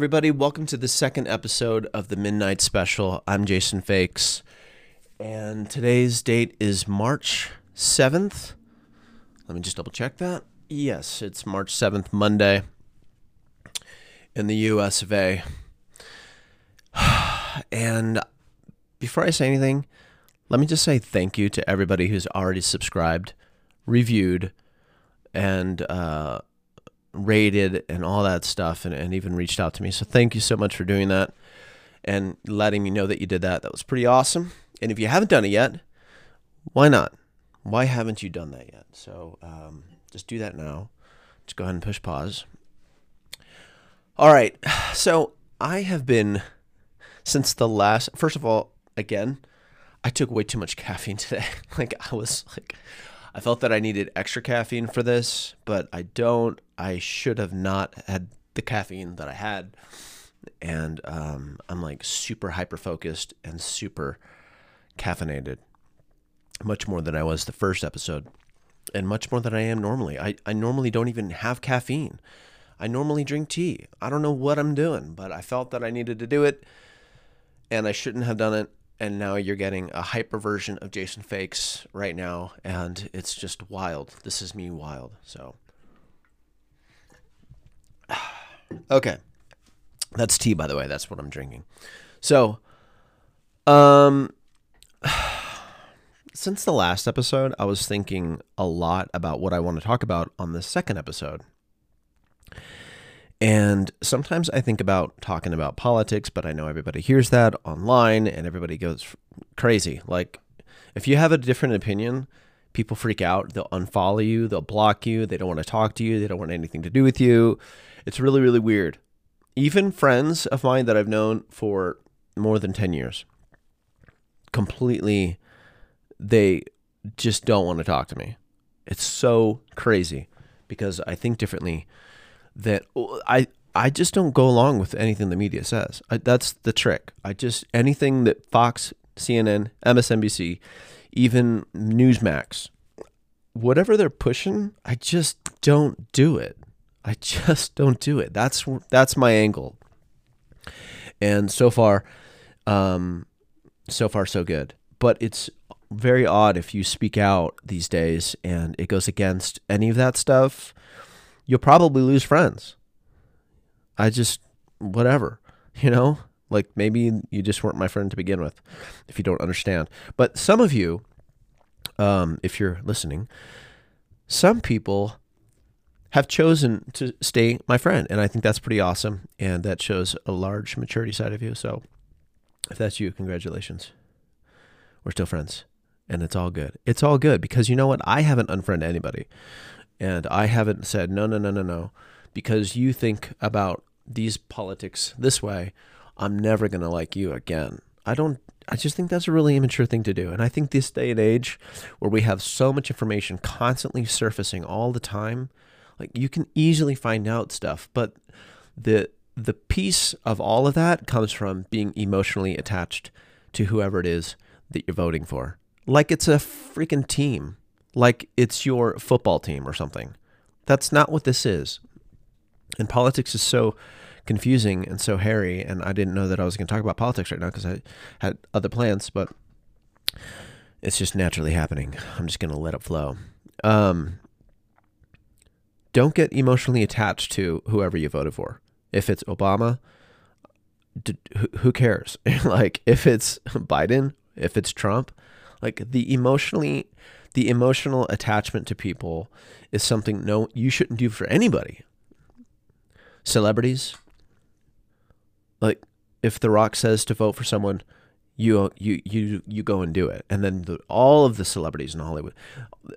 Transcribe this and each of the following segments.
Everybody, welcome to the second episode of the Midnight Special. I'm Jason Faix, and today's date is March 7th. Let me just double check that. Yes, it's March 7th, Monday, in the US of A. And before I say anything, let me just say thank you to everybody who's already subscribed, reviewed, and uh, rated and all that stuff and, and even reached out to me. So thank you so much for doing that and letting me know that you did that. That was pretty awesome. And if you haven't done it yet, why not? Why haven't you done that yet? So um, just do that now. Just go ahead and push pause. All right. So I have been since the last. First of all, again, I took way too much caffeine today. like I was like, I felt that I needed extra caffeine for this, but I don't. I should have not had the caffeine that I had, and um, I'm like super hyper focused and super caffeinated, much more than I was the first episode, and much more than I am normally. I, I normally don't even have caffeine. I normally drink tea. I don't know what I'm doing, but I felt that I needed to do it, and I shouldn't have done it and now you're getting a hyper version of Jason Faix right now, and it's just wild. This is me wild. So, okay, that's tea, by the way. That's what I'm drinking. So, um, since the last episode, I was thinking a lot about what I want to talk about on the second episode. And sometimes I think about talking about politics, but I know everybody hears that online and everybody goes crazy. Like, if you have a different opinion, people freak out. They'll unfollow you, they'll block you, they don't want to talk to you, they don't want anything to do with you. It's really, really weird. Even friends of mine that I've known for more than 10 years, completely, they just don't want to talk to me. It's so crazy because I think differently that I I just don't go along with anything the media says. I, that's the trick. I just anything that Fox, CNN, MSNBC, even Newsmax, whatever they're pushing, I just don't do it. I just don't do it. That's that's my angle. And so far, um, so far so good. But it's very odd if you speak out these days and it goes against any of that stuff you'll probably lose friends. I just, whatever, you know, like maybe you just weren't my friend to begin with if you don't understand. But some of you, um, if you're listening, some people have chosen to stay my friend. And I think that's pretty awesome. And that shows a large maturity side of you. So if that's you, congratulations. We're still friends. And it's all good. It's all good because you know what? I haven't unfriended anybody. And I haven't said, no, no, no, no, no, because you think about these politics this way, I'm never going to like you again. I don't, I just think that's a really immature thing to do. And I think this day and age where we have so much information constantly surfacing all the time, like you can easily find out stuff, but the, the piece of all of that comes from being emotionally attached to whoever it is that you're voting for. Like it's a freaking team like it's your football team or something. That's not what this is. And politics is so confusing and so hairy. And I didn't know that I was going to talk about politics right now because I had other plans, but it's just naturally happening. I'm just going to let it flow. Um, don't get emotionally attached to whoever you voted for. If it's Obama, who cares? like if it's Biden, if it's Trump, like the emotionally the emotional attachment to people is something no you shouldn't do for anybody. Celebrities, like if The Rock says to vote for someone, you you you you go and do it, and then the, all of the celebrities in Hollywood.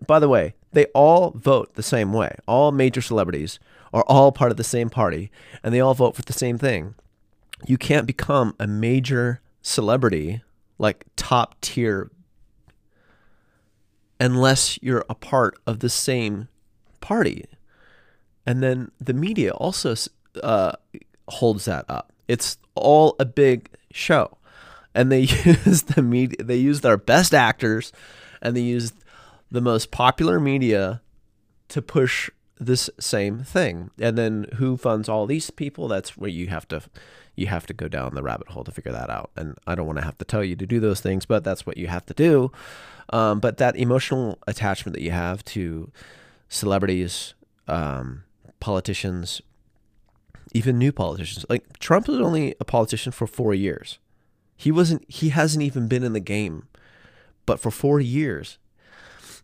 By the way, they all vote the same way. All major celebrities are all part of the same party, and they all vote for the same thing. You can't become a major celebrity like top tier unless you're a part of the same party. And then the media also uh, holds that up. It's all a big show. And they use the media, they use their best actors and they use the most popular media to push this same thing. And then who funds all these people? That's where you have to you have to go down the rabbit hole to figure that out. And I don't want to have to tell you to do those things, but that's what you have to do. Um, but that emotional attachment that you have to celebrities, um, politicians, even new politicians. Like Trump was only a politician for four years. He wasn't. He hasn't even been in the game, but for four years,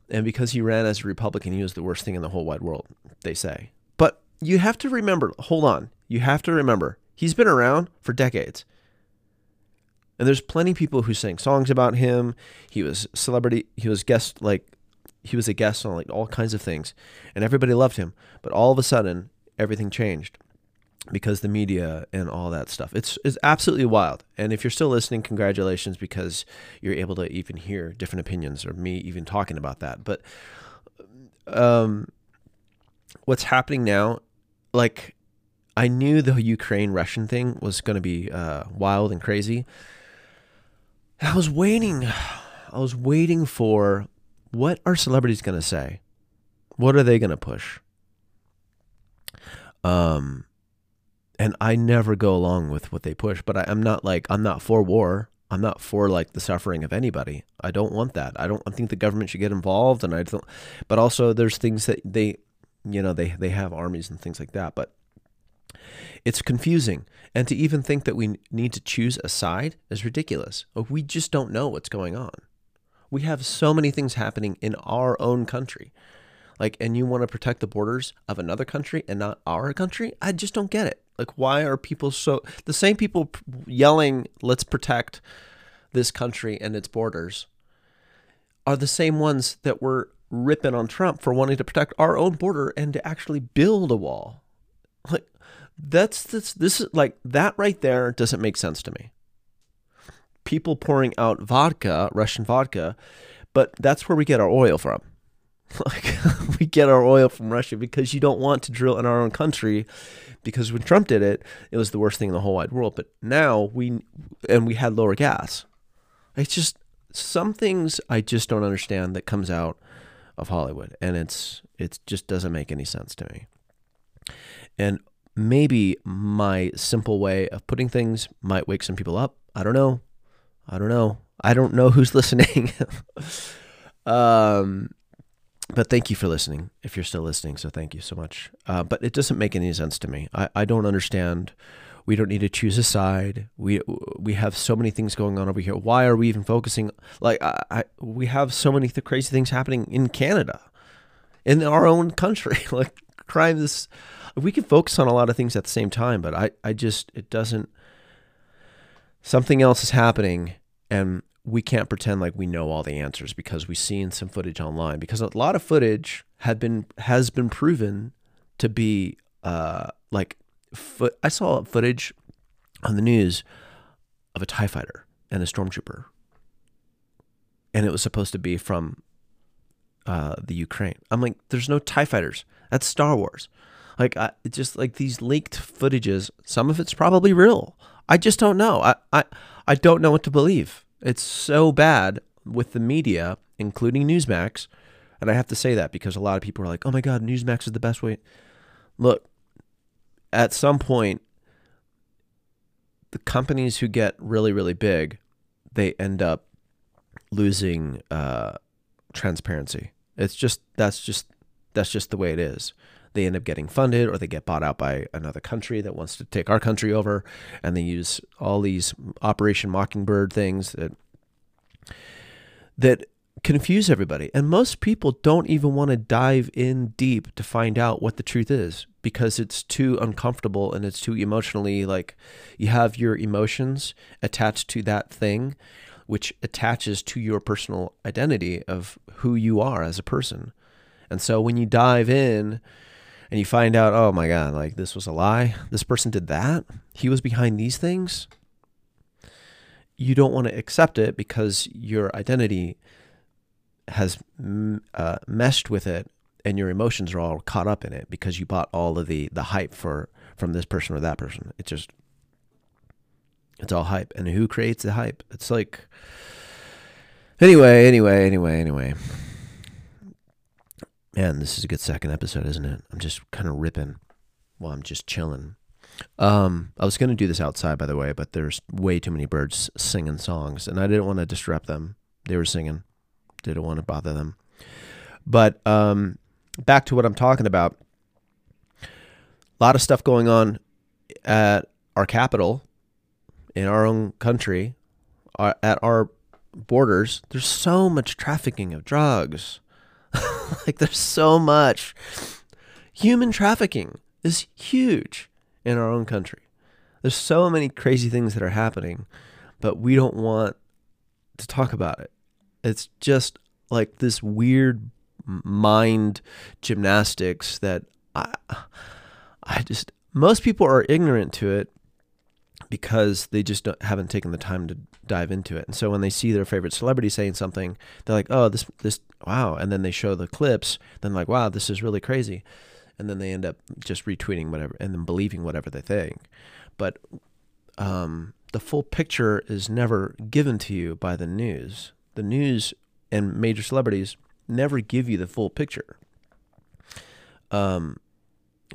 and because he ran as a Republican, he was the worst thing in the whole wide world. They say. But you have to remember. Hold on. You have to remember. He's been around for decades. And there's plenty of people who sang songs about him. He was celebrity. He was guest like he was a guest on like all kinds of things, and everybody loved him. But all of a sudden, everything changed because the media and all that stuff. It's it's absolutely wild. And if you're still listening, congratulations because you're able to even hear different opinions or me even talking about that. But um what's happening now like I knew the Ukraine Russian thing was going to be uh, wild and crazy. I was waiting I was waiting for what are celebrities going to say? What are they going to push? Um and I never go along with what they push. But I, I'm not like I'm not for war. I'm not for like the suffering of anybody. I don't want that. I don't. I think the government should get involved, and I don't. But also, there's things that they, you know, they they have armies and things like that. But it's confusing, and to even think that we need to choose a side is ridiculous. We just don't know what's going on. We have so many things happening in our own country. Like, and you want to protect the borders of another country and not our country? I just don't get it. Like, why are people so the same people yelling, "Let's protect this country and its borders," are the same ones that were ripping on Trump for wanting to protect our own border and to actually build a wall. Like, that's this. This is like that right there doesn't make sense to me. People pouring out vodka, Russian vodka, but that's where we get our oil from. Like we get our oil from Russia because you don't want to drill in our own country because when Trump did it, it was the worst thing in the whole wide world. But now we and we had lower gas. It's just some things I just don't understand that comes out of Hollywood, and it's it just doesn't make any sense to me. And maybe my simple way of putting things might wake some people up. I don't know. I don't know. I don't know who's listening. um, but thank you for listening if you're still listening so thank you so much uh, but it doesn't make any sense to me I, I don't understand we don't need to choose a side we we have so many things going on over here why are we even focusing like I, I we have so many th- crazy things happening in canada in our own country like crime this we can focus on a lot of things at the same time but i i just it doesn't something else is happening and we can't pretend like we know all the answers because we've seen some footage online because a lot of footage had been has been proven to be uh like foot I saw footage on the news of a TIE fighter and a stormtrooper. And it was supposed to be from uh, the Ukraine. I'm like, there's no TIE fighters. That's Star Wars. Like, I, it's just like these leaked footages. Some of it's probably real. I just don't know. I, I, I don't know what to believe. It's so bad with the media, including Newsmax. And I have to say that because a lot of people are like, oh my God, Newsmax is the best way. Look, at some point, the companies who get really, really big, they end up losing uh, transparency. It's just, that's just, that's just the way it is. They end up getting funded or they get bought out by another country that wants to take our country over and they use all these operation mockingbird things that that confuse everybody. And most people don't even want to dive in deep to find out what the truth is because it's too uncomfortable and it's too emotionally like you have your emotions attached to that thing which attaches to your personal identity of who you are as a person and so when you dive in and you find out, oh my God, like this was a lie. This person did that. He was behind these things. You don't want to accept it because your identity has uh, meshed with it and your emotions are all caught up in it because you bought all of the, the hype for from this person or that person. It's just, it's all hype. And who creates the hype? It's like, anyway, anyway, anyway, anyway And this is a good second episode, isn't it? I'm just kind of ripping while I'm just chilling. Um, I was going to do this outside, by the way, but there's way too many birds singing songs, and I didn't want to disrupt them. They were singing, didn't want to bother them. But um, back to what I'm talking about. A lot of stuff going on at our capital, in our own country, at our borders. There's so much trafficking of drugs. like there's so much human trafficking is huge in our own country. There's so many crazy things that are happening, but we don't want to talk about it. It's just like this weird mind gymnastics that I I just most people are ignorant to it because they just haven't taken the time to dive into it. And so when they see their favorite celebrity saying something, they're like, "Oh, this this wow!" And then they show the clips. Then like, "Wow, this is really crazy." And then they end up just retweeting whatever and then believing whatever they think. But um, the full picture is never given to you by the news. The news and major celebrities never give you the full picture. Um,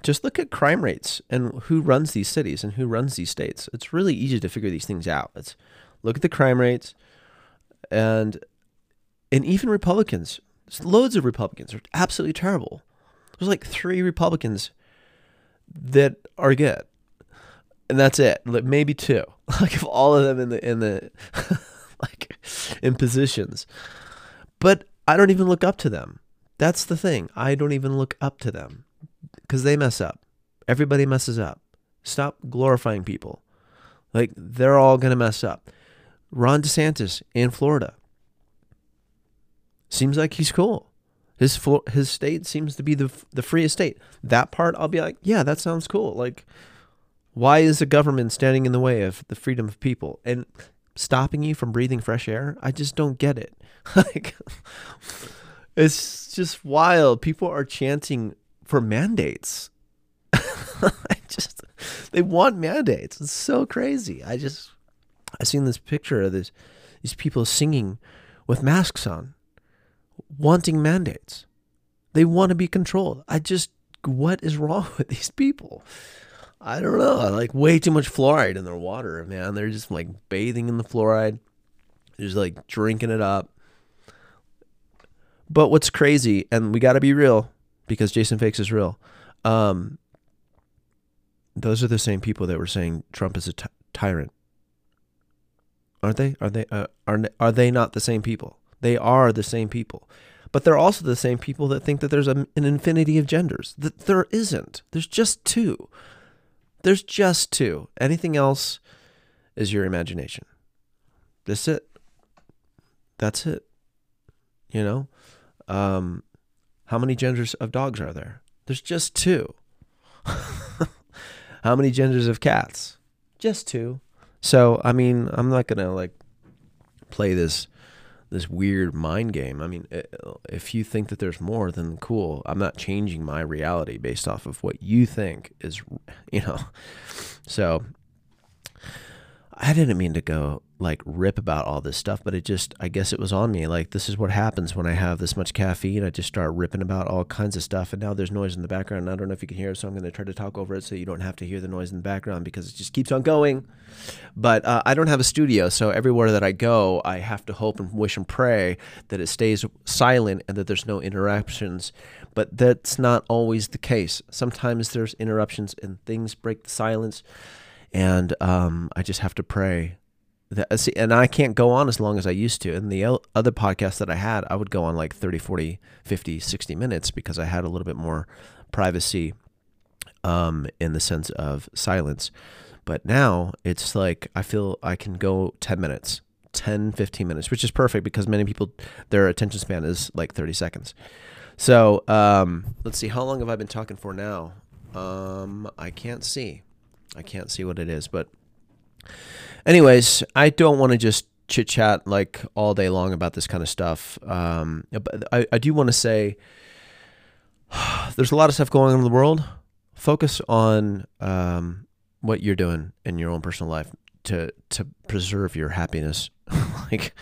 just look at crime rates and who runs these cities and who runs these states. It's really easy to figure these things out. It's look at the crime rates and and even Republicans. Loads of Republicans are absolutely terrible. There's like three Republicans that are good. And that's it. Like maybe two. Like if all of them in the in the like in positions. But I don't even look up to them. That's the thing. I don't even look up to them because they mess up. Everybody messes up. Stop glorifying people. Like they're all going to mess up. Ron DeSantis in Florida seems like he's cool. His his state seems to be the the freest state. That part I'll be like, yeah, that sounds cool. Like why is the government standing in the way of the freedom of people and stopping you from breathing fresh air? I just don't get it. like it's just wild. People are chanting for mandates. I just they want mandates. It's so crazy. I just I seen this picture of this these people singing with masks on, wanting mandates. They want to be controlled. I just what is wrong with these people? I don't know. Like way too much fluoride in their water, man. They're just like bathing in the fluoride. They're just like drinking it up. But what's crazy, and we got to be real, because Jason Faix is real. Um, those are the same people that were saying Trump is a tyrant. Aren't they? Are they? Uh, are are they not the same people? They are the same people, but they're also the same people that think that there's a, an infinity of genders. That there isn't. There's just two. There's just two. Anything else is your imagination. That's it. That's it. You know, um, how many genders of dogs are there? There's just two. How many genders of cats? Just two. So, I mean, I'm not going to like play this this weird mind game. I mean, eh, if you think that there's more, then cool. I'm not changing my reality based off of what you think is, you know. So, I didn't mean to go like rip about all this stuff, but it just, I guess it was on me. Like, this is what happens when I have this much caffeine. I just start ripping about all kinds of stuff. And now there's noise in the background. I don't know if you can hear it, so I'm going to try to talk over it so you don't have to hear the noise in the background because it just keeps on going. But uh, I don't have a studio, so everywhere that I go, I have to hope and wish and pray that it stays silent and that there's no interruptions. But that's not always the case. Sometimes there's interruptions and things break the silence and um, I just have to pray. That, see, and I can't go on as long as I used to. And the other podcasts that I had, I would go on like 30, 40, 50, 60 minutes because I had a little bit more privacy um, in the sense of silence. But now it's like I feel I can go 10 minutes, 10, 15 minutes, which is perfect because many people, their attention span is like 30 seconds. So um, let's see, how long have I been talking for now? Um, I can't see. I can't see what it is, but anyways, I don't want to just chit chat like all day long about this kind of stuff. Um, but I, I do want to say there's a lot of stuff going on in the world. Focus on um, what you're doing in your own personal life to to preserve your happiness, like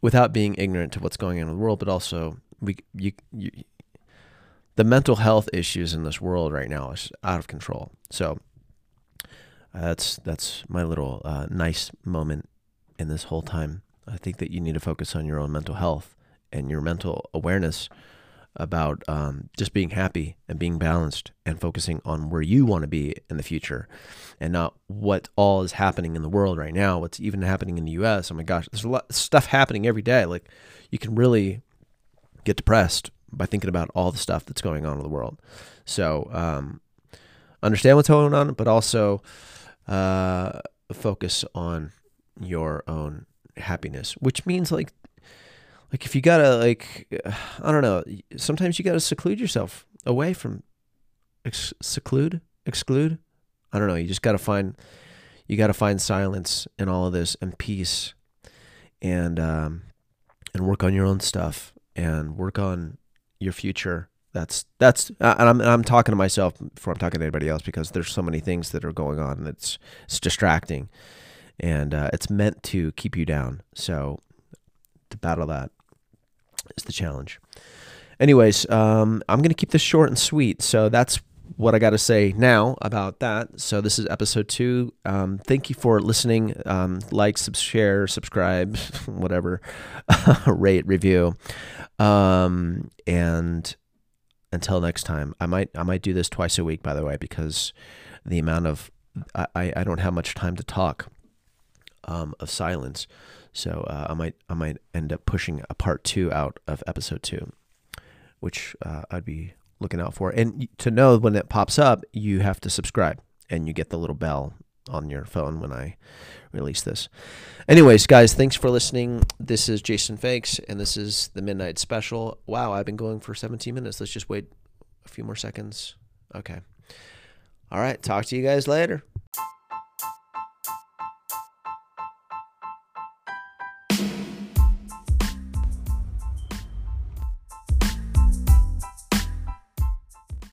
without being ignorant to what's going on in the world, but also we you, you the mental health issues in this world right now is out of control. So uh, that's that's my little uh, nice moment in this whole time. I think that you need to focus on your own mental health and your mental awareness about um, just being happy and being balanced and focusing on where you want to be in the future and not what all is happening in the world right now, what's even happening in the US. Oh my gosh, there's a lot of stuff happening every day. Like you can really get depressed by thinking about all the stuff that's going on in the world. So um, understand what's going on, but also uh, focus on your own happiness, which means like like if you gotta like I don't know, sometimes you gotta seclude yourself away from ex- seclude exclude. I don't know. You just gotta find you gotta find silence in all of this and peace, and um, and work on your own stuff and work on your future. That's that's uh, and I'm and I'm talking to myself before I'm talking to anybody else because there's so many things that are going on that's it's distracting, and uh, it's meant to keep you down. So to battle that is the challenge. Anyways, um, I'm gonna keep this short and sweet. So that's what I got to say now about that. So this is episode two. Um, thank you for listening. Um, like, sub- share, subscribe, whatever, rate, review, um, and until next time, I might I might do this twice a week. By the way, because the amount of I, I don't have much time to talk um, of silence, so uh, I might I might end up pushing a part two out of episode two, which uh, I'd be looking out for. And to know when it pops up, you have to subscribe and you get the little bell on your phone when I release this. Anyways, guys, thanks for listening. This is Jason Faix, and this is the Midnight Special. Wow, I've been going for 17 minutes. Let's just wait a few more seconds. Okay. All right. Talk to you guys later.